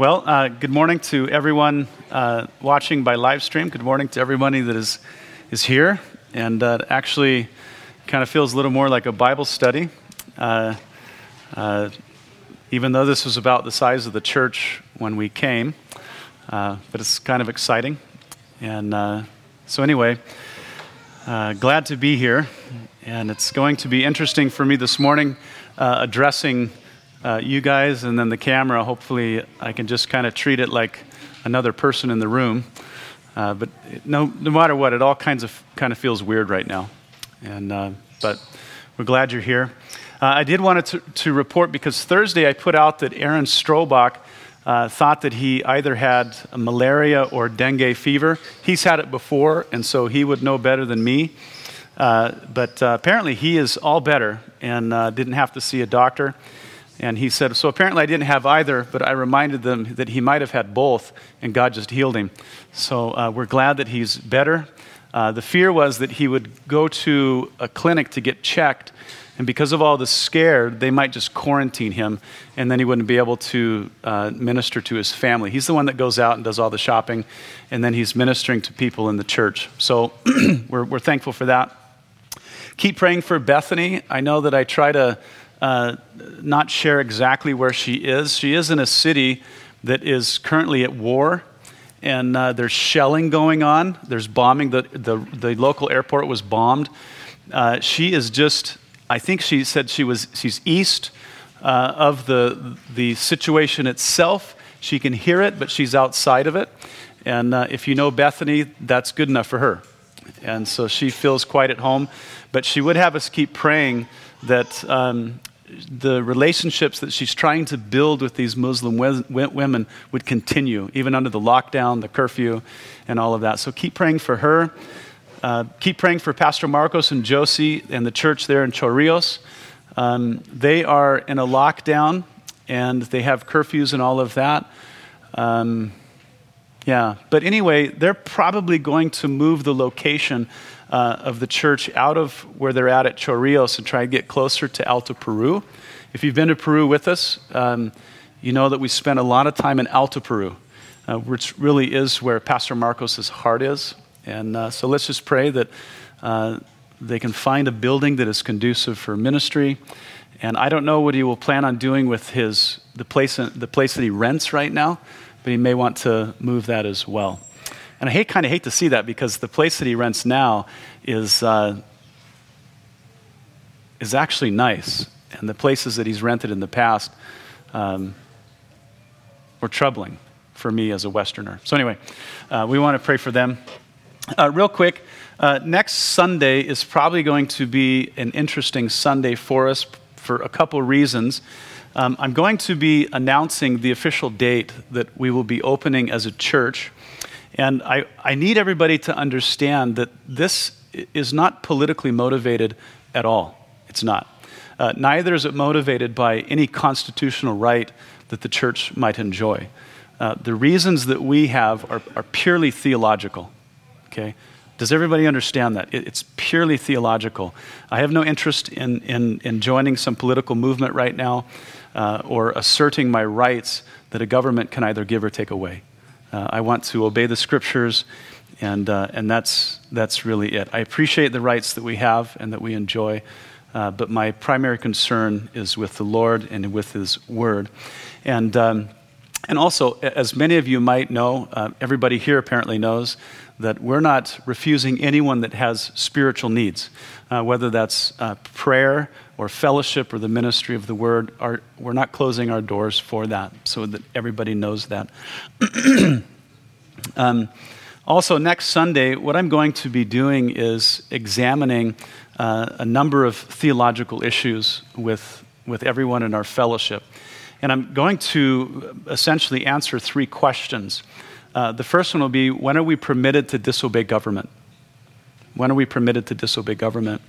Well, uh, good morning to everyone uh, watching by live stream. Good morning to everybody that is, is here. And uh, actually kind of feels a little more like a Bible study. Uh, uh, even though this was about the size of the church when we came, uh, but it's kind of exciting. And so, anyway, glad to be here. And it's going to be interesting for me this morning addressing uh, you guys and then the camera. Hopefully, I can just kind of treat it like another person in the room. Uh, but no, no matter what, it all kinds of kind of feels weird right now. And uh, but we're glad you're here. Uh, I did want to, to report because Thursday I put out that Aaron Strobach uh, thought that he either had malaria or dengue fever. He's had it before, and so he would know better than me. Uh, but apparently, he is all better and didn't have to see a doctor. And he said, So apparently I didn't have either, but I reminded them that he might have had both, and God just healed him. So uh, we're glad that he's better. Uh, the fear was that he would go to a clinic to get checked, and because of all the scare, they might just quarantine him, and then he wouldn't be able to uh, minister to his family. He's the one that goes out and does all the shopping, and then he's ministering to people in the church. So we're, we're thankful for that. Keep praying for Bethany. I know that I try to uh, not share exactly where she is. She is in a city that is currently at war, and uh, there's shelling going on. There's bombing. The, the, the local airport was bombed. Uh, she is just, I think she said she was, she's east uh, of the, the situation itself. She can hear it, but she's outside of it. And uh, if you know Bethany, that's good enough for her. And so she feels quite at home. But she would have us keep praying that um, the relationships that she's trying to build with these Muslim women would continue, even under the lockdown, the curfew, and all of that. So keep praying for her. Uh, keep praying for Pastor Marcos and Josie and the church there in Chorrillos. Um, they are in a lockdown and they have curfews and all of that. Um, yeah, but anyway, they're probably going to move the location uh, of the church out of where they're at at Chorrillos and try to get closer to Alto Peru. If you've been to Peru with us, um, you know that we spent a lot of time in Alto Peru, uh, which really is where Pastor Marcos' heart is. And uh, so let's just pray that uh, they can find a building that is conducive for ministry. And I don't know what he will plan on doing with his, the, place, the place that he rents right now, but he may want to move that as well. And I hate, kind of hate to see that because the place that he rents now is, uh, is actually nice. And the places that he's rented in the past um, were troubling for me as a Westerner. So, anyway, uh, we want to pray for them. Uh, real quick, uh, next Sunday is probably going to be an interesting Sunday for us for a couple reasons. Um, I'm going to be announcing the official date that we will be opening as a church. And I, I need everybody to understand that this is not politically motivated at all. It's not. Uh, neither is it motivated by any constitutional right that the church might enjoy. Uh, the reasons that we have are, are purely theological. Okay? Does everybody understand that? It, it's purely theological. I have no interest in, in, in joining some political movement right now uh, or asserting my rights that a government can either give or take away. Uh, I want to obey the scriptures, and, uh, and that's, that's really it. I appreciate the rights that we have and that we enjoy, uh, but my primary concern is with the Lord and with His Word. And, um, and also, as many of you might know, uh, everybody here apparently knows that we're not refusing anyone that has spiritual needs, uh, whether that's uh, prayer or fellowship or the ministry of the word, we're not closing our doors for that so that everybody knows that. um, also, next Sunday, what I'm going to be doing is examining uh, a number of theological issues with, with everyone in our fellowship. And I'm going to essentially answer three questions. Uh, the first one will be when are we permitted to disobey government? When are we permitted to disobey government?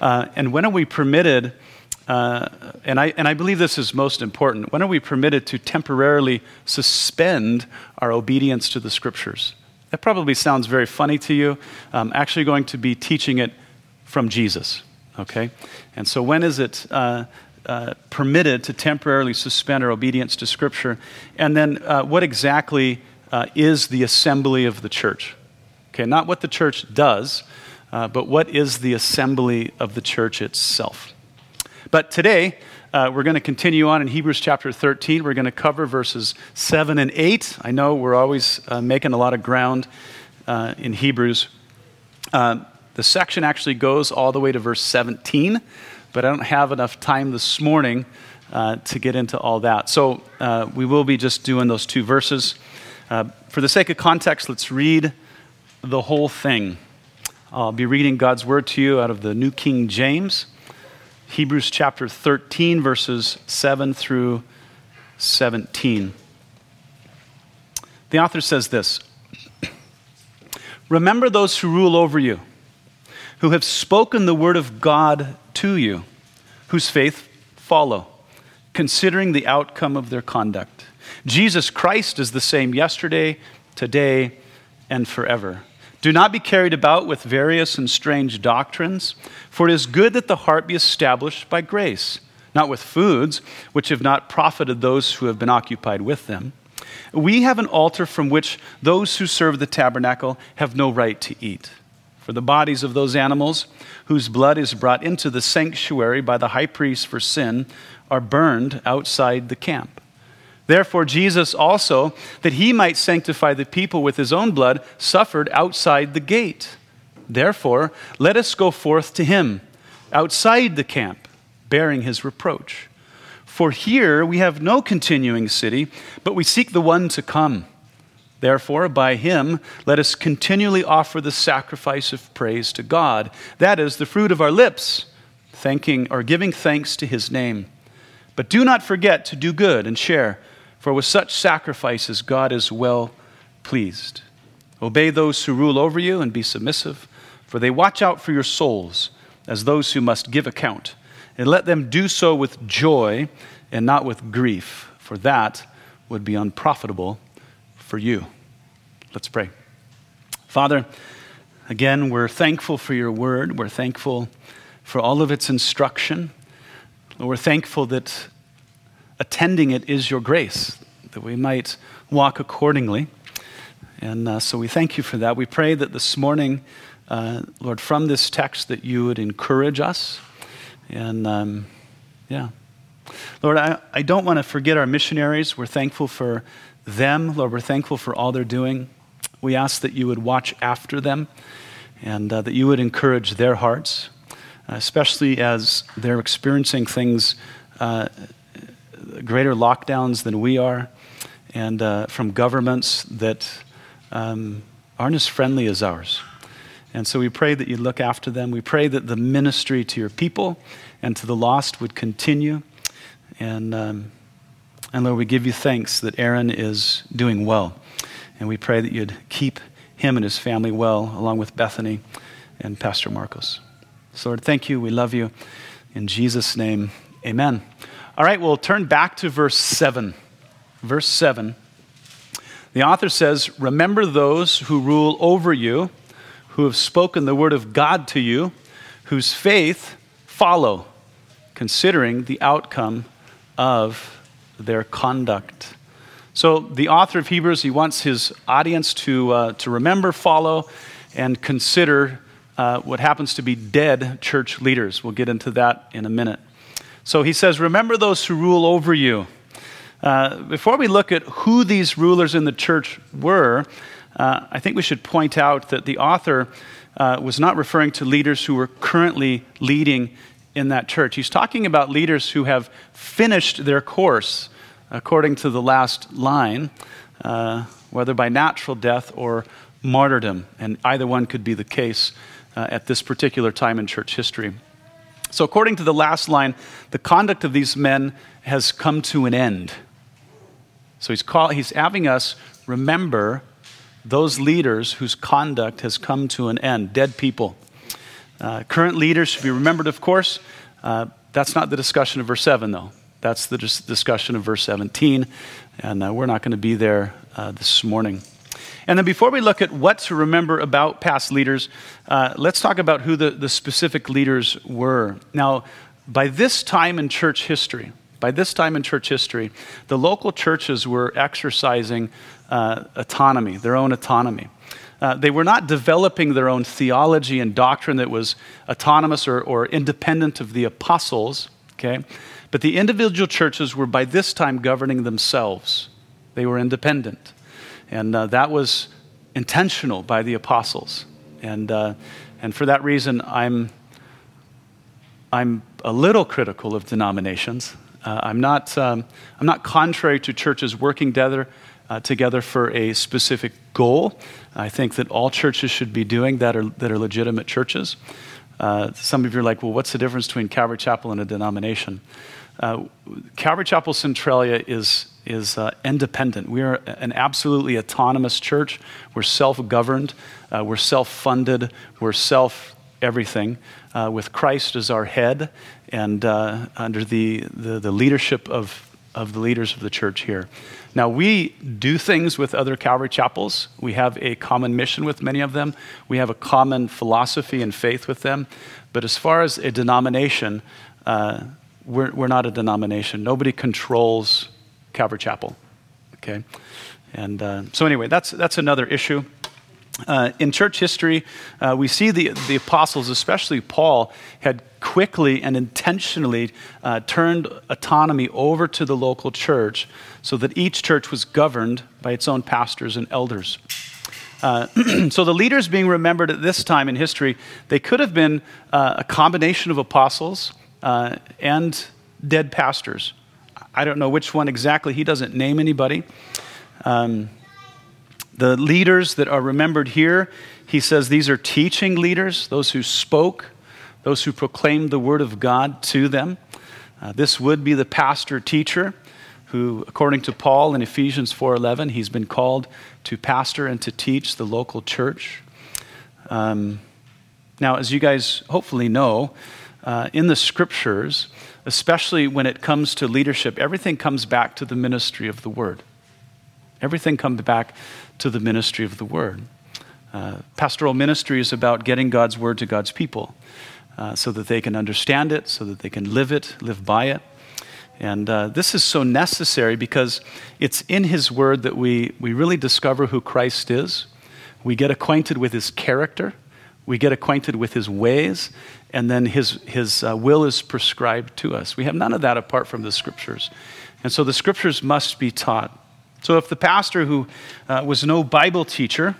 Uh, and when are we permitted, uh, and, I, and I believe this is most important, when are we permitted to temporarily suspend our obedience to the scriptures? That probably sounds very funny to you. I'm actually going to be teaching it from Jesus, okay? And so when is it, uh, uh, permitted to temporarily suspend our obedience to Scripture, and then uh, what exactly uh, is the assembly of the church. Okay, not what the church does, uh, but what is the assembly of the church itself. But today, uh, we're going to continue on in Hebrews chapter 13. We're going to cover verses 7 and 8. I know we're always uh, making a lot of ground uh, in Hebrews. Uh, the section actually goes all the way to verse 17, but I don't have enough time this morning to get into all that. So we will be just doing those two verses. Uh, for the sake of context, let's read the whole thing. I'll be reading God's word to you out of the New King James. Hebrews chapter 13, verses 7 through 17. The author says this Remember those who rule over you, who have spoken the word of God to you, whose faith follow, considering the outcome of their conduct. Jesus Christ is the same yesterday, today, and forever. Do not be carried about with various and strange doctrines, for it is good that the heart be established by grace, not with foods which have not profited those who have been occupied with them. We have an altar from which those who serve the tabernacle have no right to eat. For the bodies of those animals whose blood is brought into the sanctuary by the high priest for sin are burned outside the camp. Therefore, Jesus also, that he might sanctify the people with his own blood, suffered outside the gate. Therefore, let us go forth to him outside the camp, bearing his reproach. For here we have no continuing city, but we seek the one to come. Therefore, by him, let us continually offer the sacrifice of praise to God. That is the fruit of our lips, thanking or giving thanks to his name. But do not forget to do good and share for with such sacrifices, God is well pleased. Obey those who rule over you and be submissive, for they watch out for your souls as those who must give account. And let them do so with joy and not with grief, for that would be unprofitable for you. Let's pray. Father, again, we're thankful for your word. We're thankful for all of its instruction. We're thankful that attending it is your grace, that we might walk accordingly. And uh, so we thank you for that. We pray that this morning, uh, Lord, from this text, that you would encourage us. And um, yeah. Lord, I, I don't want to forget our missionaries. We're thankful for them. Lord, we're thankful for all they're doing. We ask that you would watch after them and uh, that you would encourage their hearts, especially as they're experiencing things uh, greater lockdowns than we are, and uh, from governments that um, aren't as friendly as ours. And so we pray that you look after them. We pray that the ministry to your people and to the lost would continue. And, um, and Lord, we give you thanks that Aaron is doing well. And we pray that you'd keep him and his family well, along with Bethany and Pastor Marcos. So, Lord, thank you. We love you. In Jesus' name, amen. All right, we'll turn back to verse 7. Verse 7. The author says, Remember those who rule over you, who have spoken the word of God to you, whose faith follow, considering the outcome of their conduct. So, the author of Hebrews, he wants his audience to, uh, to remember, follow, and consider uh, what happens to be dead church leaders. We'll get into that in a minute. So he says, Remember those who rule over you. Uh, before we look at who these rulers in the church were, uh, I think we should point out that the author uh, was not referring to leaders who were currently leading in that church. He's talking about leaders who have finished their course according to the last line, uh, whether by natural death or martyrdom. And either one could be the case uh, at this particular time in church history. So, according to the last line, the conduct of these men has come to an end. So, he's, call, he's having us remember those leaders whose conduct has come to an end, dead people. Uh, current leaders should be remembered, of course. Uh, that's not the discussion of verse 7, though. That's the dis- discussion of verse 17, and uh, we're not going to be there uh, this morning. And then before we look at what to remember about past leaders, uh, let's talk about who the, the specific leaders were. Now, by this time in church history, by this time in church history, the local churches were exercising uh, autonomy, their own autonomy. Uh, they were not developing their own theology and doctrine that was autonomous or, or independent of the apostles, okay? But the individual churches were by this time governing themselves. They were independent. And uh, that was intentional by the apostles. And, uh, and for that reason, I'm, I'm a little critical of denominations. Uh, I'm, not, um, I'm not contrary to churches working together, uh, together for a specific goal. I think that all churches should be doing that are, that are legitimate churches. Uh, some of you are like, well, what's the difference between Calvary Chapel and a denomination? Uh, Calvary Chapel Centralia is, is uh, independent. We are an absolutely autonomous church. We're self governed, uh, we're self funded, we're self everything, uh, with Christ as our head and uh, under the, the, the leadership of, of the leaders of the church here. Now, we do things with other Calvary chapels. We have a common mission with many of them, we have a common philosophy and faith with them. But as far as a denomination, uh, we're, we're not a denomination. Nobody controls Calvary Chapel. Okay? And uh, so, anyway, that's, that's another issue. Uh, in church history, uh, we see the, the apostles, especially Paul, had quickly and intentionally uh, turned autonomy over to the local church so that each church was governed by its own pastors and elders. Uh, so the leaders being remembered at this time in history, they could have been uh, a combination of apostles uh, and dead pastors. I don't know which one exactly. He doesn't name anybody. Um, the leaders that are remembered here, he says these are teaching leaders, those who spoke, those who proclaimed the word of God to them. Uh, this would be the pastor teacher who according to Paul in Ephesians 4:11 he's been called to pastor and to teach the local church. Um, now as you guys hopefully know, uh, in the scriptures, especially when it comes to leadership, everything comes back to the ministry of the word. Everything comes back to the ministry of the word. Uh, pastoral ministry is about getting God's word to God's people uh, so that they can understand it, so that they can live it, live by it. And uh, this is so necessary because it's in His Word that we, we really discover who Christ is. We get acquainted with His character, we get acquainted with His ways, and then His, his uh, will is prescribed to us. We have none of that apart from the Scriptures. And so the Scriptures must be taught. So if the pastor who uh, was no Bible teacher,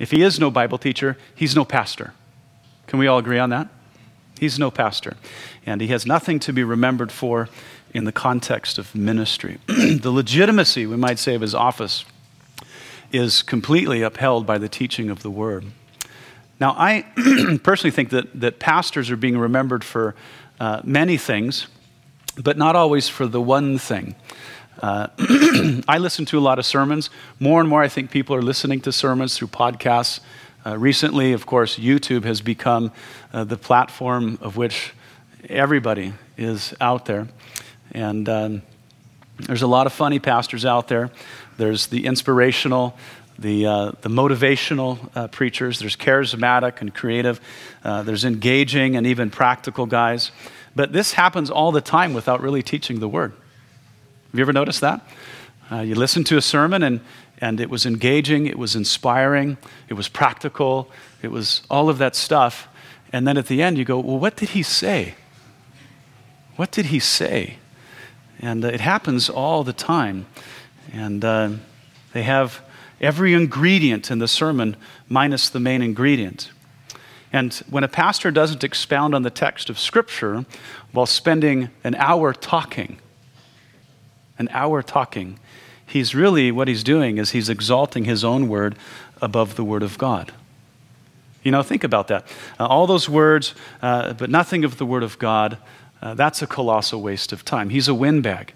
if he is no Bible teacher, he's no pastor. Can we all agree on that? He's no pastor. And he has nothing to be remembered for in the context of ministry. the legitimacy, we might say, of his office is completely upheld by the teaching of the word. Now, I personally think that, that pastors are being remembered for uh, many things, but not always for the one thing. Uh, I listen to a lot of sermons. More and more, I think people are listening to sermons through podcasts. Uh, recently, of course, YouTube has become uh, the platform of which everybody is out there. And um, there's a lot of funny pastors out there. There's the inspirational, the, uh, the motivational uh, preachers, there's charismatic and creative, uh, there's engaging and even practical guys. But this happens all the time without really teaching the word. Have you ever noticed that? Uh, you listen to a sermon and, and it was engaging, it was inspiring, it was practical, it was all of that stuff. And then at the end, you go, Well, what did he say? What did he say? And uh, it happens all the time. And uh, they have every ingredient in the sermon minus the main ingredient. And when a pastor doesn't expound on the text of Scripture while spending an hour talking, an hour talking, he's really, what he's doing is he's exalting his own word above the word of God. You know, think about that. Uh, all those words, uh, but nothing of the word of God, uh, that's a colossal waste of time. He's a windbag.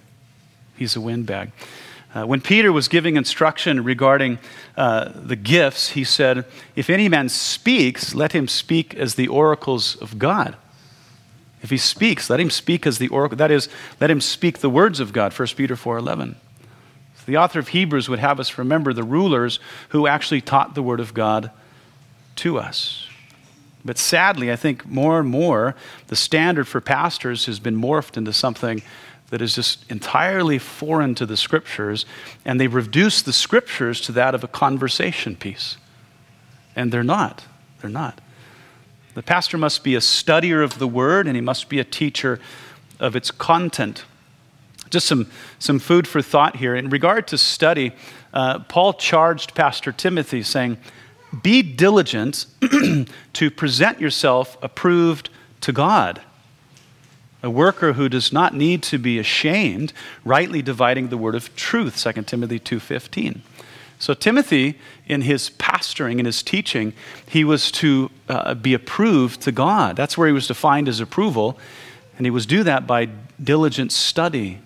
He's a windbag. Uh, when Peter was giving instruction regarding uh, the gifts, he said, If any man speaks, let him speak as the oracles of God. If he speaks, let him speak as the oracle. That is, let him speak the words of God, 1 Peter 4.11. So the author of Hebrews would have us remember the rulers who actually taught the word of God to us. But sadly, I think more and more the standard for pastors has been morphed into something that is just entirely foreign to the scriptures, and they reduce the scriptures to that of a conversation piece. And they're not. They're not. The pastor must be a studier of the word, and he must be a teacher of its content. Just some, some food for thought here. In regard to study, uh, Paul charged Pastor Timothy, saying, Be diligent to present yourself approved to God a worker who does not need to be ashamed, rightly dividing the word of truth, 2 Timothy 2:15. So Timothy in his pastoring and his teaching, he was to uh, be approved to God. That's where he was to find his approval, and he was do that by diligent study.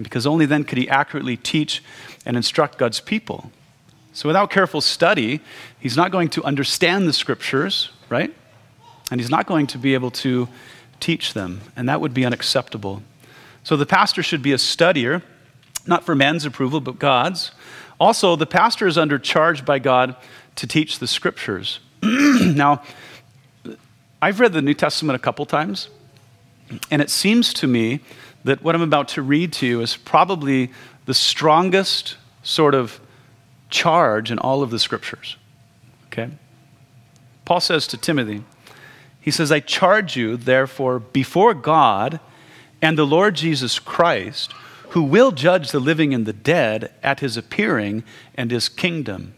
Because only then could he accurately teach and instruct God's people. So without careful study, he's not going to understand the scriptures, right? And he's not going to be able to teach them, and that would be unacceptable. So the pastor should be a studier, not for man's approval, but God's. Also, the pastor is under charge by God to teach the scriptures. now, I've read the New Testament a couple times, and it seems to me that what I'm about to read to you is probably the strongest sort of charge in all of the scriptures. Okay? Paul says to Timothy, he says, I charge you, therefore, before God and the Lord Jesus Christ, who will judge the living and the dead at his appearing and his kingdom.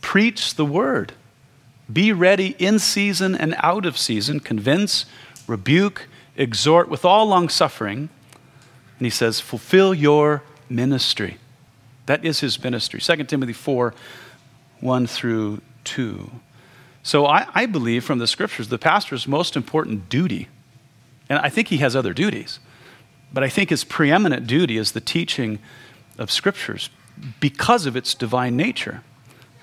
Preach the word. Be ready in season and out of season. Convince, rebuke, exhort with all long suffering. And he says, fulfill your ministry. That is his ministry. 2 Timothy 4 1 through 2. So I, I believe from the scriptures, the pastor's most important duty, and I think he has other duties, but I think his preeminent duty is the teaching of scriptures because of its divine nature.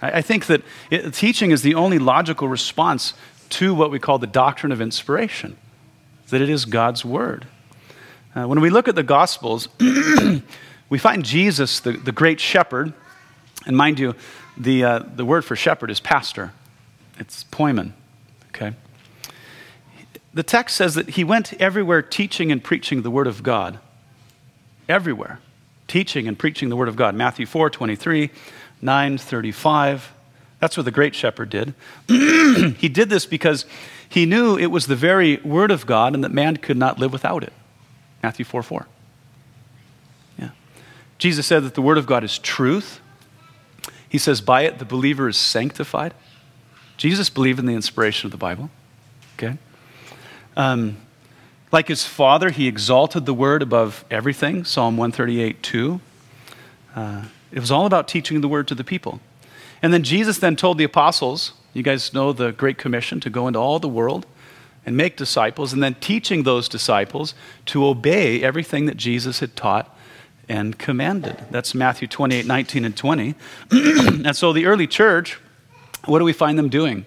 I, I think that it, teaching is the only logical response to what we call the doctrine of inspiration, that it is God's word. Uh, when we look at the Gospels, we find Jesus, the, the great shepherd, and mind you, the, uh, the word for shepherd is pastor. It's poimen, okay? The text says that he went everywhere teaching and preaching the word of God. Everywhere. Teaching and preaching the word of God. Matthew 4 23, 9 35. That's what the great shepherd did. he did this because he knew it was the very word of God and that man could not live without it. Matthew 4 4. Yeah. Jesus said that the word of God is truth. He says, by it the believer is sanctified. Jesus believed in the inspiration of the Bible. Okay? Um, like his father, he exalted the word above everything, Psalm 138 2. Uh, it was all about teaching the word to the people. And then Jesus then told the apostles, you guys know the Great Commission to go into all the world and make disciples, and then teaching those disciples to obey everything that Jesus had taught and commanded. That's Matthew 28 19 and 20. and so the early church what do we find them doing?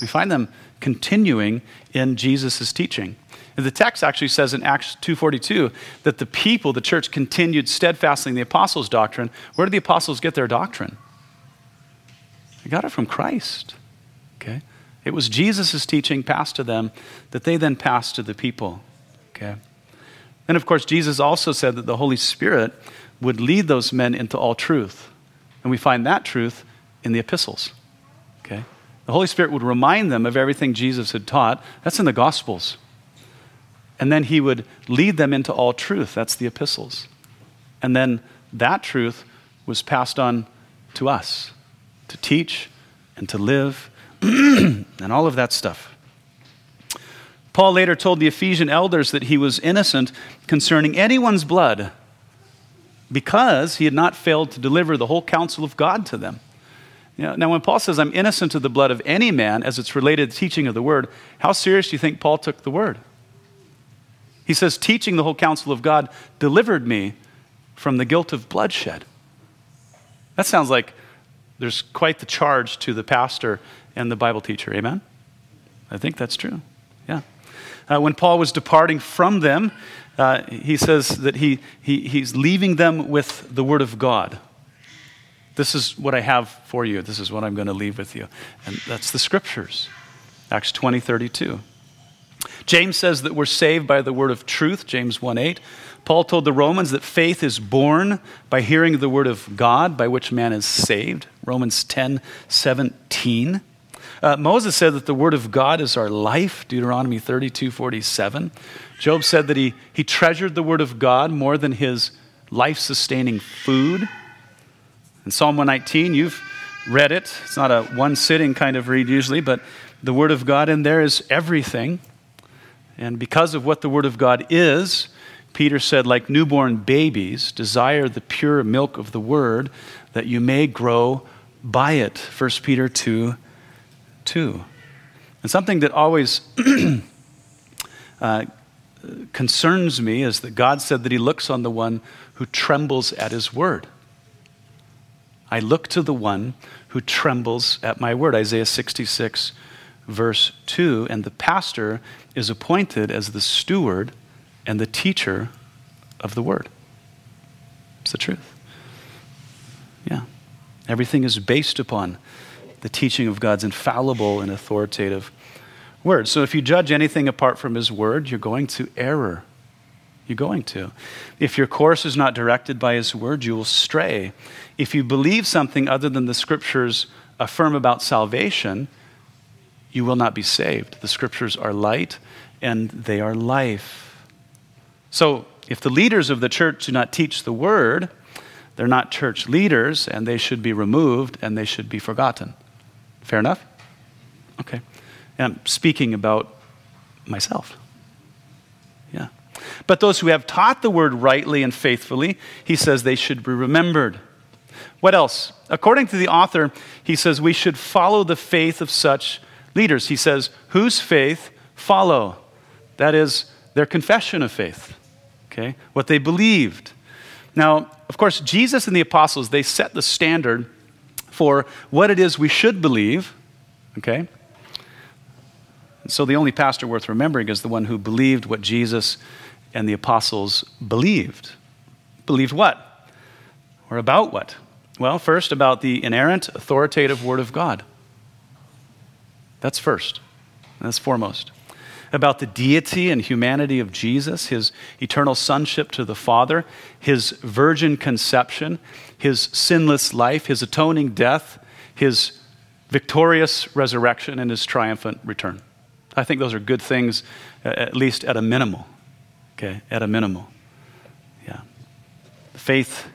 We find them continuing in Jesus' teaching. And the text actually says in Acts 2.42 that the people, the church, continued steadfastly in the apostles' doctrine. Where did the apostles get their doctrine? They got it from Christ. Okay? It was Jesus' teaching passed to them that they then passed to the people. Okay? And of course, Jesus also said that the Holy Spirit would lead those men into all truth. And we find that truth in the epistles. Okay? The Holy Spirit would remind them of everything Jesus had taught. That's in the Gospels. And then he would lead them into all truth. That's the epistles. And then that truth was passed on to us to teach and to live and all of that stuff. Paul later told the Ephesian elders that he was innocent concerning anyone's blood because he had not failed to deliver the whole counsel of God to them. You now, when Paul says, I'm innocent of the blood of any man as it's related to teaching of the word, how serious do you think Paul took the word? He says, teaching the whole counsel of God delivered me from the guilt of bloodshed. That sounds like there's quite the charge to the pastor and the Bible teacher. Amen? I think that's true. Yeah. Uh, when Paul was departing from them, uh, he says that he, he, he's leaving them with the word of God This is what I have for you. This is what I'm going to leave with you. And that's the scriptures. Acts 20, 32. James says that we're saved by the word of truth, James 1 8. Paul told the Romans that faith is born by hearing the word of God, by which man is saved, Romans 10 17. Uh, Moses said that the word of God is our life, Deuteronomy 32 47. Job said that he, he treasured the word of God more than his life sustaining food. In Psalm 119, you've read it. It's not a one sitting kind of read usually, but the word of God in there is everything. And because of what the Word of God is, Peter said, like newborn babies, desire the pure milk of the Word that you may grow by it. 1 Peter 2 2. And something that always uh, concerns me is that God said that He looks on the one who trembles at His Word. I look to the one who trembles at my word. Isaiah 66 verse 2, and the pastor is appointed as the steward and the teacher of the word. It's the truth. Yeah. Everything is based upon the teaching of God's infallible and authoritative word. So if you judge anything apart from his word, you're going to error. You're going to. If your course is not directed by his word, you will stray. If you believe something other than the scriptures affirm about salvation, you will not be saved. The scriptures are light and they are life. So, if the leaders of the church do not teach the word, they're not church leaders and they should be removed and they should be forgotten. Fair enough? Okay. And I'm speaking about myself. But those who have taught the word rightly and faithfully, he says they should be remembered. What else? According to the author, he says we should follow the faith of such leaders. He says, whose faith follow? That is their confession of faith, okay? What they believed. Now, of course, Jesus and the apostles, they set the standard for what it is we should believe, okay? So the only pastor worth remembering is the one who believed what Jesus and the apostles believed. Believed what? Or about what? Well, first, about the inerrant, authoritative Word of God. That's first. That's foremost. About the deity and humanity of Jesus, his eternal sonship to the Father, his virgin conception, his sinless life, his atoning death, his victorious resurrection, and his triumphant return. I think those are good things, at least at a minimal. Okay, at a minimal. Yeah. The faith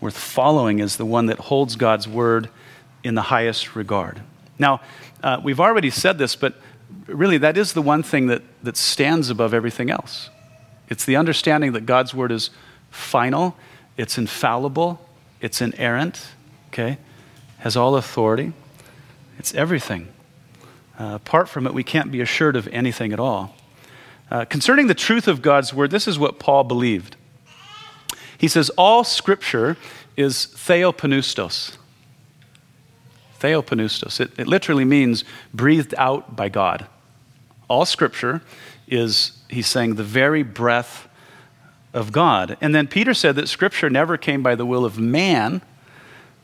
worth following is the one that holds God's word in the highest regard. Now, uh, we've already said this, but really that is the one thing that, that stands above everything else. It's the understanding that God's word is final, it's infallible, it's inerrant, okay? Has all authority. It's everything. Uh, apart from it, we can't be assured of anything at all. Uh, concerning the truth of God's word, this is what Paul believed. He says, All scripture is theopneustos. Theopneustos. It, it literally means breathed out by God. All scripture is, he's saying, the very breath of God. And then Peter said that scripture never came by the will of man,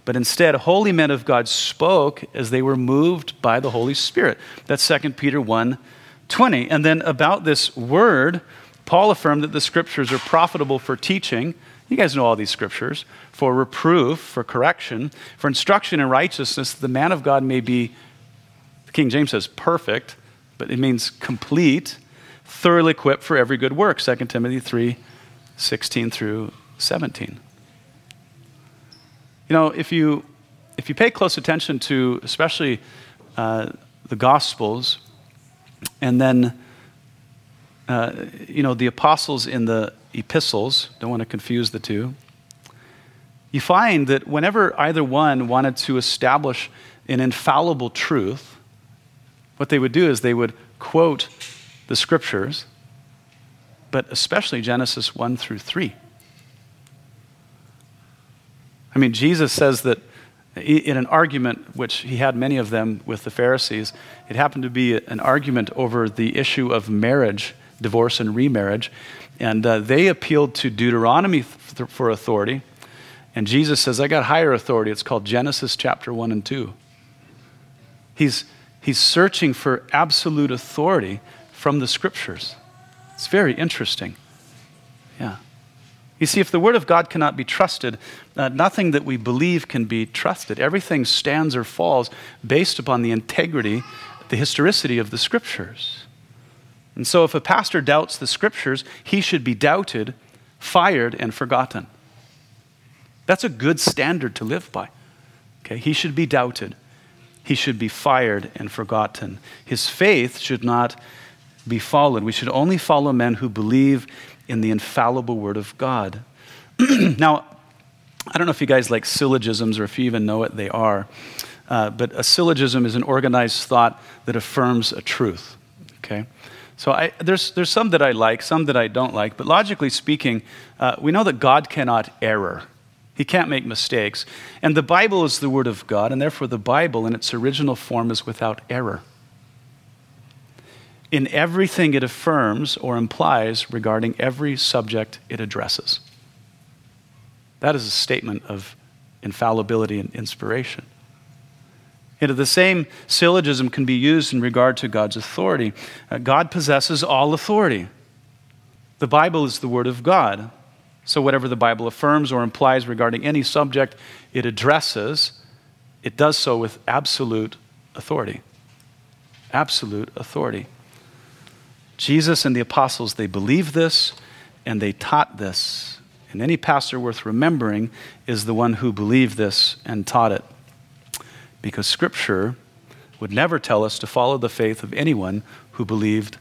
but instead holy men of God spoke as they were moved by the Holy Spirit. That's 2 Peter 1 20. And then about this word, Paul affirmed that the scriptures are profitable for teaching. You guys know all these scriptures for reproof, for correction, for instruction in righteousness, the man of God may be, the King James says perfect, but it means complete, thoroughly equipped for every good work. 2 Timothy 3 16 through 17. You know, if you, if you pay close attention to especially uh, the Gospels and then, uh, you know, the apostles in the epistles, don't want to confuse the two you find that whenever either one wanted to establish an infallible truth, what they would do is they would quote the scriptures, but especially Genesis 1 through 3. I mean, Jesus says that in an argument, which he had many of them with the Pharisees, it happened to be an argument over the issue of marriage, divorce, and remarriage. And uh, they appealed to Deuteronomy for authority And Jesus says, I got higher authority. It's called Genesis chapter 1 and 2. He's, he's searching for absolute authority from the scriptures. It's very interesting. Yeah. You see, if the Word of God cannot be trusted, uh, nothing that we believe can be trusted. Everything stands or falls based upon the integrity, the historicity of the Scriptures. And so, if a pastor doubts the Scriptures, he should be doubted, fired, and forgotten. That's a good standard to live by. Okay? He should be doubted. He should be fired and forgotten. His faith should not be followed. We should only follow men who believe in the infallible Word of God. now, I don't know if you guys like syllogisms or if you even know what they are, uh, but a syllogism is an organized thought that affirms a truth. Okay? So I, there's, there's some that I like, some that I don't like, but logically speaking, uh, we know that God cannot error. He can't make mistakes. And the Bible is the Word of God, and therefore the Bible in its original form is without error. In everything it affirms or implies regarding every subject it addresses. That is a statement of infallibility and inspiration. Know, the same syllogism can be used in regard to God's authority. Uh, God possesses all authority. The Bible is the Word of God. So, whatever the Bible affirms or implies regarding any subject it addresses, it does so with absolute authority. Absolute authority. Jesus and the apostles, they believed this and they taught this. And any pastor worth remembering is the one who believed this and taught it. Because Scripture would never tell us to follow the faith of anyone who believed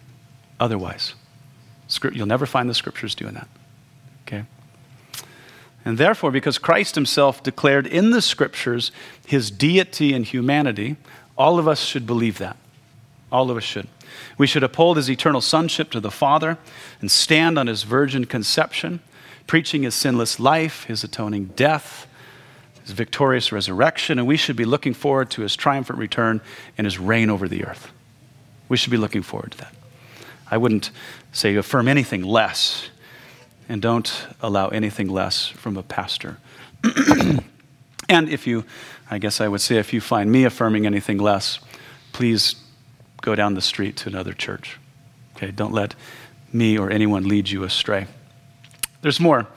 otherwise. You'll never find the Scriptures doing that. Okay? And therefore, because Christ himself declared in the scriptures his deity and humanity, all of us should believe that. All of us should. We should uphold his eternal sonship to the Father and stand on his virgin conception, preaching his sinless life, his atoning death, his victorious resurrection, and we should be looking forward to his triumphant return and his reign over the earth. We should be looking forward to that. I wouldn't say affirm anything less and don't allow anything less from a pastor. and if you, I guess I would say, if you find me affirming anything less, please go down the street to another church. Okay, don't let me or anyone lead you astray. There's more.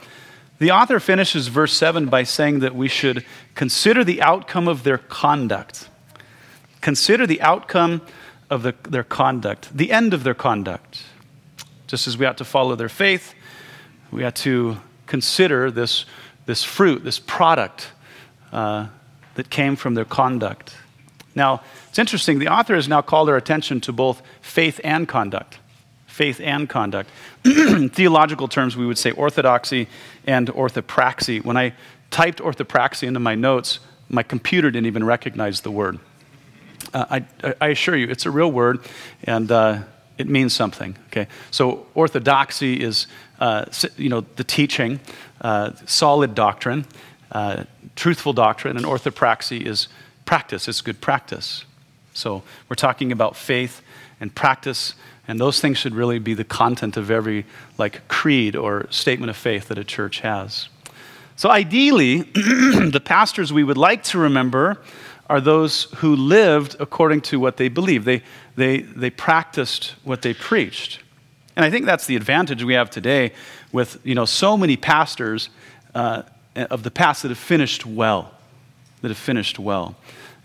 The author finishes verse 7 by saying that we should consider the outcome of their conduct. Consider the outcome of the, their conduct, the end of their conduct. Just as we ought to follow their faith, we ought to consider this, this fruit, this product uh, that came from their conduct. Now, it's interesting, the author has now called our attention to both faith and conduct. Faith and conduct. theological terms, we would say orthodoxy and orthopraxy. When I typed orthopraxy into my notes, my computer didn't even recognize the word. Uh, I, I, assure you, it's a real word, and uh, it means something. Okay, so orthodoxy is uh, you know the teaching, uh, solid doctrine, uh, truthful doctrine, and orthopraxy is practice. It's good practice. So we're talking about faith and practice, and those things should really be the content of every like creed or statement of faith that a church has. So ideally, the pastors we would like to remember are those who lived according to what they believed. They, they, they practiced what they preached. And I think that's the advantage we have today with you know, so many pastors uh, of the past that have finished well. That have finished well.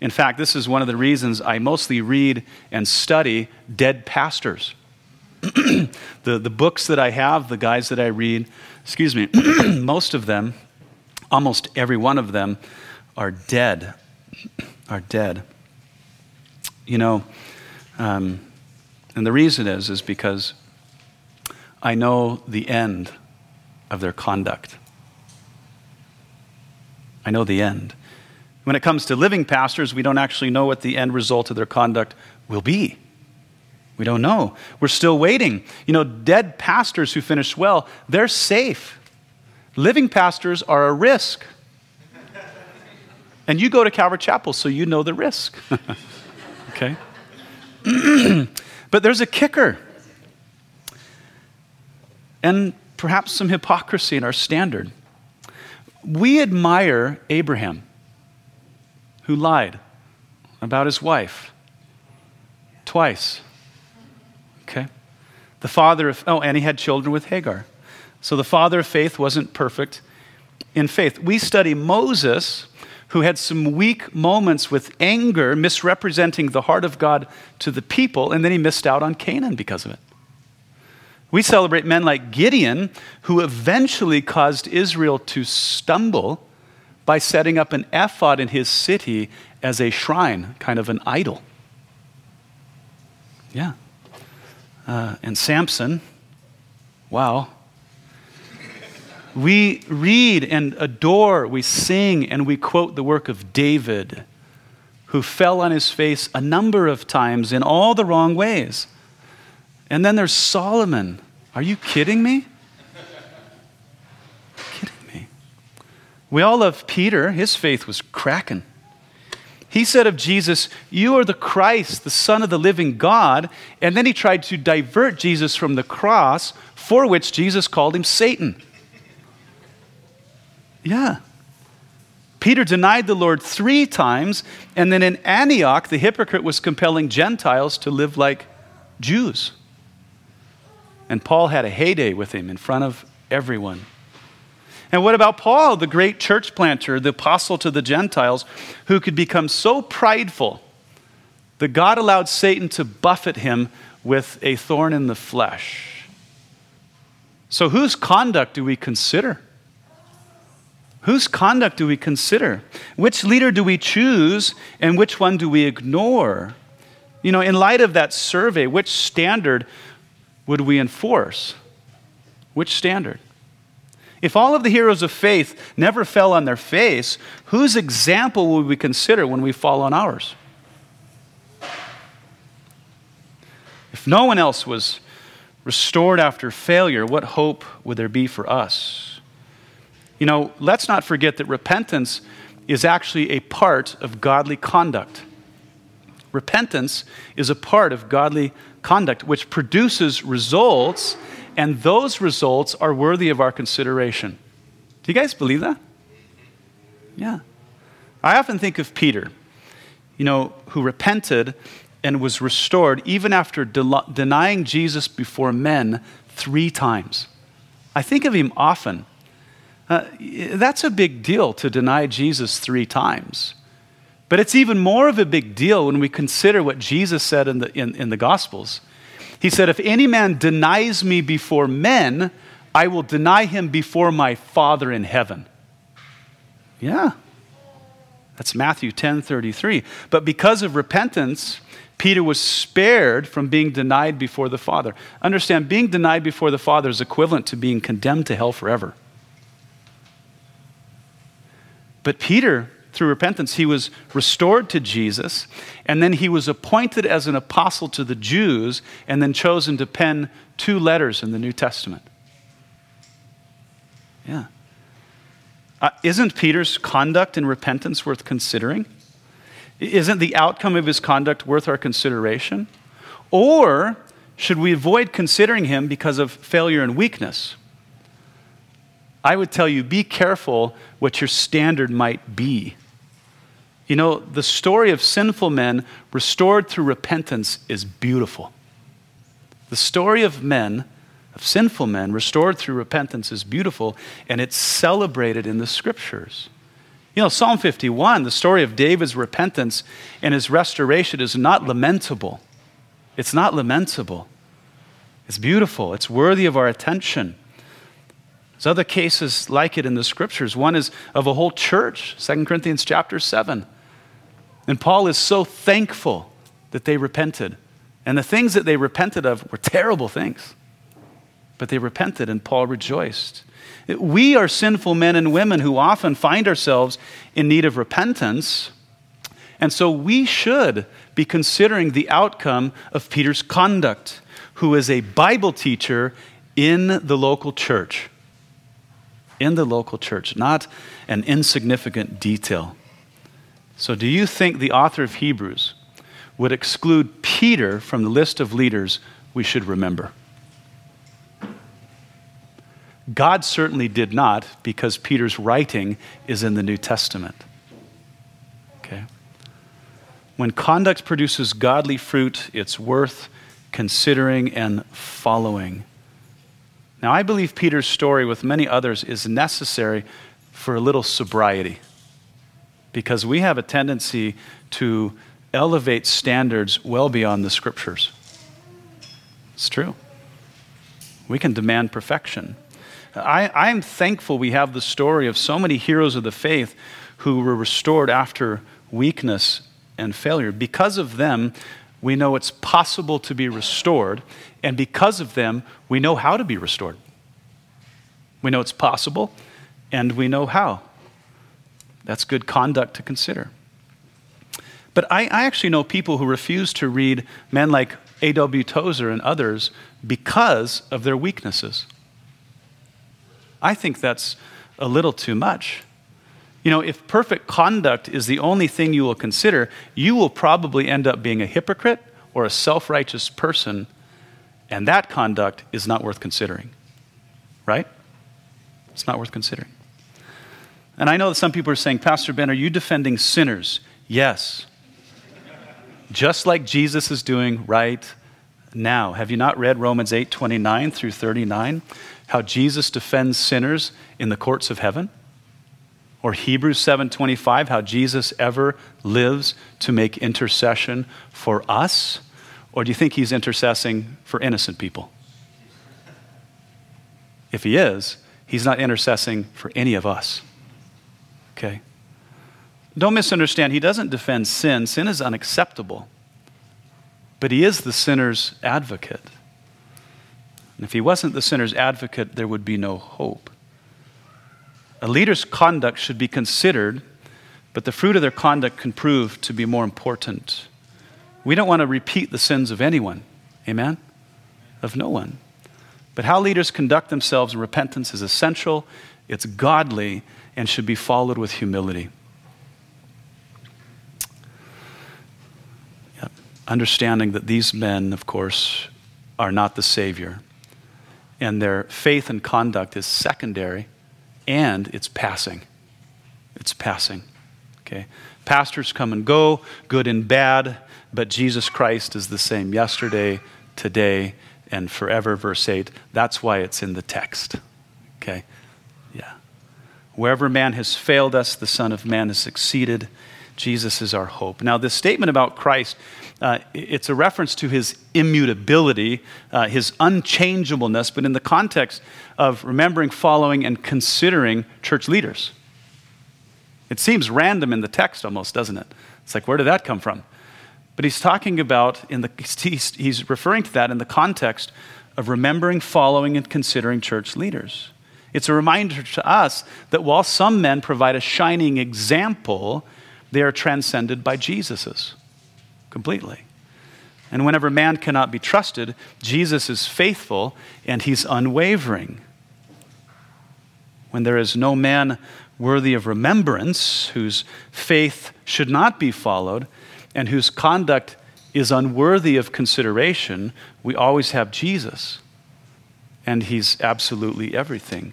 In fact, this is one of the reasons I mostly read and study dead pastors. the, the books that I have, the guys that I read, excuse me, most of them, almost every one of them, are dead are dead. You know, um, and the reason is, is because I know the end of their conduct. I know the end. When it comes to living pastors, we don't actually know what the end result of their conduct will be. We don't know. We're still waiting. You know, dead pastors who finish well, they're safe. Living pastors are a risk. And you go to Calvary Chapel, so you know the risk. okay? but there's a kicker. And perhaps some hypocrisy in our standard. we admire Abraham, who lied about his wife twice. Okay? The father of, oh, and he had children with Hagar. So the father of faith wasn't perfect in faith. We study Moses, who had some weak moments with anger, misrepresenting the heart of God to the people, and then he missed out on Canaan because of it. We celebrate men like Gideon, who eventually caused Israel to stumble by setting up an ephod in his city as a shrine, kind of an idol. Yeah. Uh, and Samson, wow. We read and adore, we sing, and we quote the work of David, who fell on his face a number of times in all the wrong ways. And then there's Solomon. Are you kidding me? kidding me. We all love Peter. His faith was cracking. He said of Jesus, You are the Christ, the Son of the living God. And then he tried to divert Jesus from the cross, for which Jesus called him Satan. Yeah. Peter denied the Lord three times, and then in Antioch, the hypocrite was compelling Gentiles to live like Jews. And Paul had a heyday with him in front of everyone. And what about Paul, the great church planter, the apostle to the Gentiles, who could become so prideful that God allowed Satan to buffet him with a thorn in the flesh? So, whose conduct do we consider? Whose conduct do we consider? Which leader do we choose and which one do we ignore? You know, in light of that survey, which standard would we enforce? Which standard? If all of the heroes of faith never fell on their face, whose example would we consider when we fall on ours? If no one else was restored after failure, what hope would there be for us? You know, let's not forget that repentance is actually a part of godly conduct. Repentance is a part of godly conduct which produces results and those results are worthy of our consideration. Do you guys believe that? Yeah. I often think of Peter, you know, who repented and was restored even after de- denying Jesus before men three times. I think of him often. Uh, that's a big deal to deny Jesus three times. But it's even more of a big deal when we consider what Jesus said in the, in, in the Gospels. He said, If any man denies me before men, I will deny him before my Father in heaven. Yeah. That's Matthew 10 33. But because of repentance, Peter was spared from being denied before the Father. Understand, being denied before the Father is equivalent to being condemned to hell forever. But Peter through repentance, he was restored to Jesus, and then he was appointed as an apostle to the Jews, and then chosen to pen two letters in the New Testament. Yeah. Uh, isn't Peter's conduct in repentance worth considering? Isn't the outcome of his conduct worth our consideration? Or should we avoid considering him because of failure and weakness? I would tell you be careful what your standard might be. You know, the story of sinful men restored through repentance is beautiful. The story of men, of sinful men, restored through repentance is beautiful, and it's celebrated in the scriptures. You know, Psalm 51, the story of David's repentance and his restoration is not lamentable. It's not lamentable. It's beautiful. It's worthy of our attention. There's other cases like it in the scriptures. One is of a whole church, 2 Corinthians chapter 7. And Paul is so thankful that they repented. And the things that they repented of were terrible things. But they repented, and Paul rejoiced. We are sinful men and women who often find ourselves in need of repentance. And so we should be considering the outcome of Peter's conduct, who is a Bible teacher in the local church in the local church, not an insignificant detail. So, do you think the author of Hebrews would exclude Peter from the list of leaders we should remember? God certainly did not because Peter's writing is in the New Testament. Okay? When conduct produces godly fruit, it's worth considering and following. Now, I believe Peter's story, with many others, is necessary for a little sobriety because we have a tendency to elevate standards well beyond the scriptures. It's true. We can demand perfection. I, am thankful we have the story of so many heroes of the faith who were restored after weakness and failure. Because of them, we know it's possible to be restored, and because of them, we know how to be restored. We know it's possible, and we know how. That's good conduct to consider. But I, I actually know people who refuse to read men like A.W. Tozer and others because of their weaknesses. I think that's a little too much. You know, if perfect conduct is the only thing you will consider, you will probably end up being a hypocrite or a self righteous person, and that conduct is not worth considering. Right? It's not worth considering. And I know that some people are saying, Pastor Ben, are you defending sinners? Yes. Just like Jesus is doing right now. Have you not read Romans 8 29 through 39? How Jesus defends sinners in the courts of heaven? Or Hebrews 7:25 how Jesus ever lives to make intercession for us? Or do you think he's intercessing for innocent people? If he is, he's not intercessing for any of us. Okay? Don't misunderstand, he doesn't defend sin. Sin is unacceptable. But he is the sinner's advocate. And if he wasn't the sinner's advocate, there would be no hope. A leader's conduct should be considered, but the fruit of their conduct can prove to be more important. We don't want to repeat the sins of anyone. Amen? Of no one. But how leaders conduct themselves in repentance is essential, it's godly, and should be followed with humility. Yep. Understanding that these men, of course, are not the Savior, and their faith and conduct is secondary and it's passing. It's passing. Okay? Pastors come and go, good and bad, but Jesus Christ is the same yesterday, today, and forever, verse 8. That's why it's in the text. Okay? Yeah. Wherever man has failed us, the Son of Man has succeeded. Jesus is our hope. Now, this statement about Christ, uh, it's a reference to his immutability, uh, his unchangeableness, but in the context of remembering, following, and considering church leaders. It seems random in the text almost, doesn't it? It's like, where did that come from? But he's talking about, in the, he's, he's referring to that in the context of remembering, following, and considering church leaders. It's a reminder to us that while some men provide a shining example, they are transcended by Jesus's completely. And whenever man cannot be trusted, Jesus is faithful and he's unwavering. When there is no man worthy of remembrance, whose faith should not be followed, and whose conduct is unworthy of consideration, we always have Jesus. And he's absolutely everything.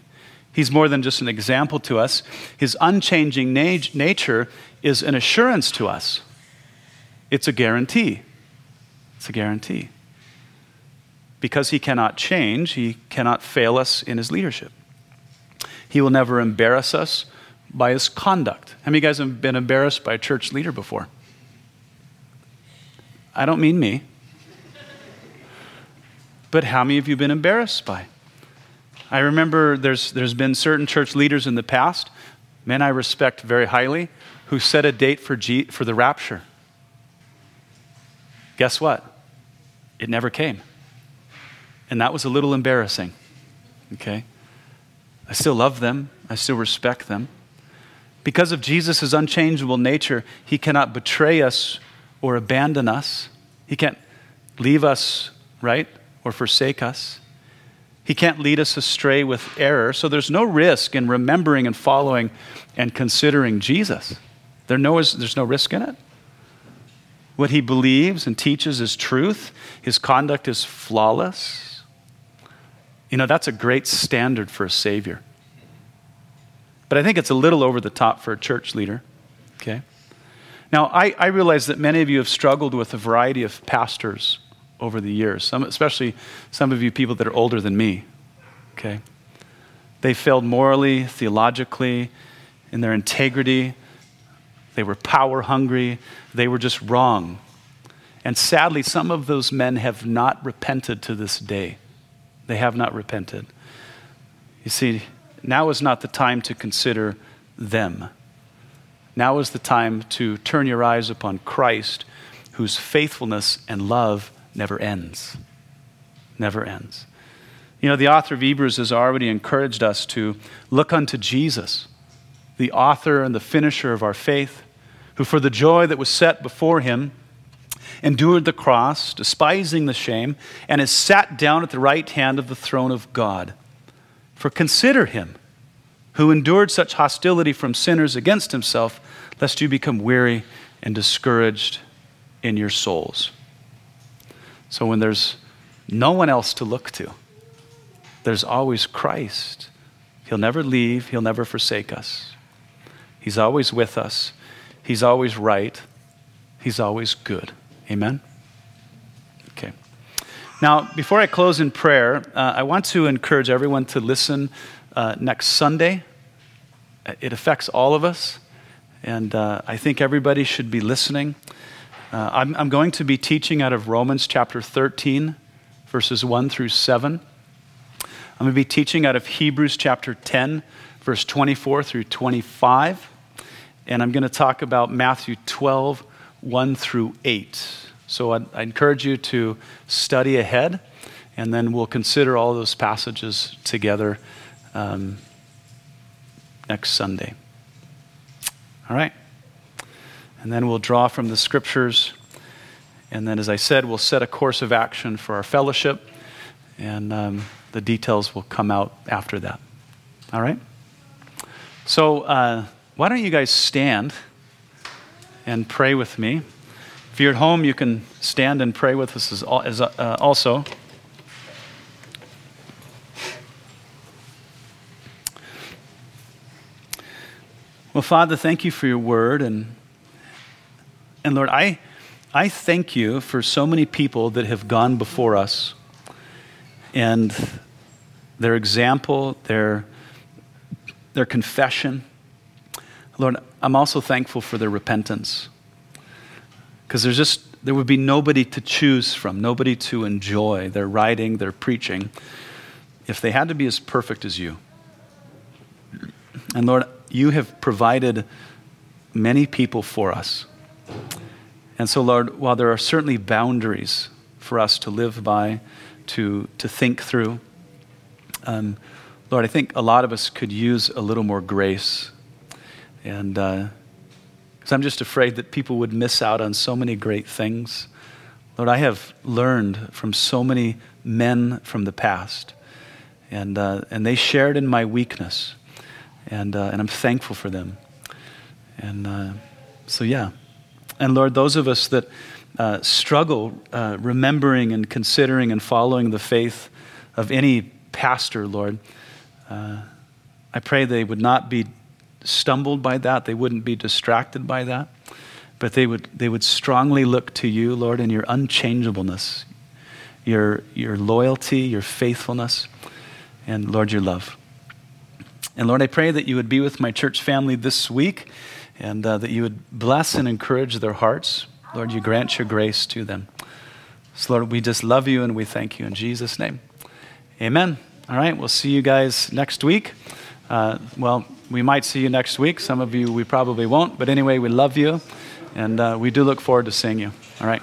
He's more than just an example to us. His unchanging nat- nature is an assurance to us. It's a guarantee. It's a guarantee. Because he cannot change, he cannot fail us in his leadership. He will never embarrass us by his conduct. How many of you guys have been embarrassed by a church leader before? I don't mean me. But how many of you been embarrassed by? I remember there's, there's been certain church leaders in the past, men I respect very highly, who set a date for, G, for the rapture. Guess what? It never came. And that was a little embarrassing. Okay? I still love them, I still respect them. Because of Jesus' unchangeable nature, he cannot betray us or abandon us. He can't leave us, right? Or forsake us. He can't lead us astray with error. So there's no risk in remembering and following and considering Jesus. There no, there's no risk in it. What he believes and teaches is truth. His conduct is flawless. You know, that's a great standard for a Savior. But I think it's a little over the top for a church leader. Okay? Now, I, I realize that many of you have struggled with a variety of pastors over the years, some, especially some of you people that are older than me. Okay? They failed morally, theologically, in their integrity. They were power hungry. They were just wrong. And sadly, some of those men have not repented to this day. They have not repented. You see, now is not the time to consider them. Now is the time to turn your eyes upon Christ, whose faithfulness and love never ends. Never ends. You know, the author of Hebrews has already encouraged us to look unto Jesus, the author and the finisher of our faith, who for the joy that was set before him endured the cross, despising the shame, and is sat down at the right hand of the throne of God. For consider him who endured such hostility from sinners against himself, lest you become weary and discouraged in your souls. So when there's no one else to look to, there's always Christ. He'll never leave, He'll never forsake us. He's always with us, He's always right, He's always good. Amen? Okay. Now, before I close in prayer, uh, I want to encourage everyone to listen uh, next Sunday. It affects all of us, and uh, I think everybody should be listening. Uh, I'm, I'm going to be teaching out of Romans chapter 13, verses 1 through 7. I'm going to be teaching out of Hebrews chapter 10, verse 24 through 25. And I'm going to talk about Matthew 12, 1 through 8. So I, I encourage you to study ahead, and then we'll consider all those passages together um, next Sunday. All right? And then we'll draw from the scriptures. And then, as I said, we'll set a course of action for our fellowship, and um, the details will come out after that. All right? So, uh, why don't you guys stand? and pray with me. If you're at home, you can stand and pray with us as, as uh, also. Well, Father, thank you for your word. And, and Lord, I, I thank you for so many people that have gone before us and their example, their, their confession. Lord, I'm also thankful for their repentance. Because there's just, there would be nobody to choose from, nobody to enjoy their writing, their preaching, if they had to be as perfect as you. And Lord, you have provided many people for us. And so, Lord, while there are certainly boundaries for us to live by, to, to think through, um, Lord, I think a lot of us could use a little more grace and because uh, I'm just afraid that people would miss out on so many great things. Lord, I have learned from so many men from the past, and, uh, and they shared in my weakness, and, uh, and I'm thankful for them. And uh, so, yeah. And Lord, those of us that uh, struggle uh, remembering and considering and following the faith of any pastor, Lord, I pray they would not be stumbled by that, they wouldn't be distracted by that, but they would, they would strongly look to you, Lord, in your unchangeableness, your, your loyalty, your faithfulness, and Lord, your love. And Lord, I pray that you would be with my church family this week and uh, that you would bless and encourage their hearts. Lord, you grant your grace to them. So, Lord, we just love you and we thank you in Jesus' name. Amen. All right, we'll see you guys next week. Uh, well, we might see you next week. Some of you we probably won't. But anyway, we love you, and uh, we do look forward to seeing you. All right.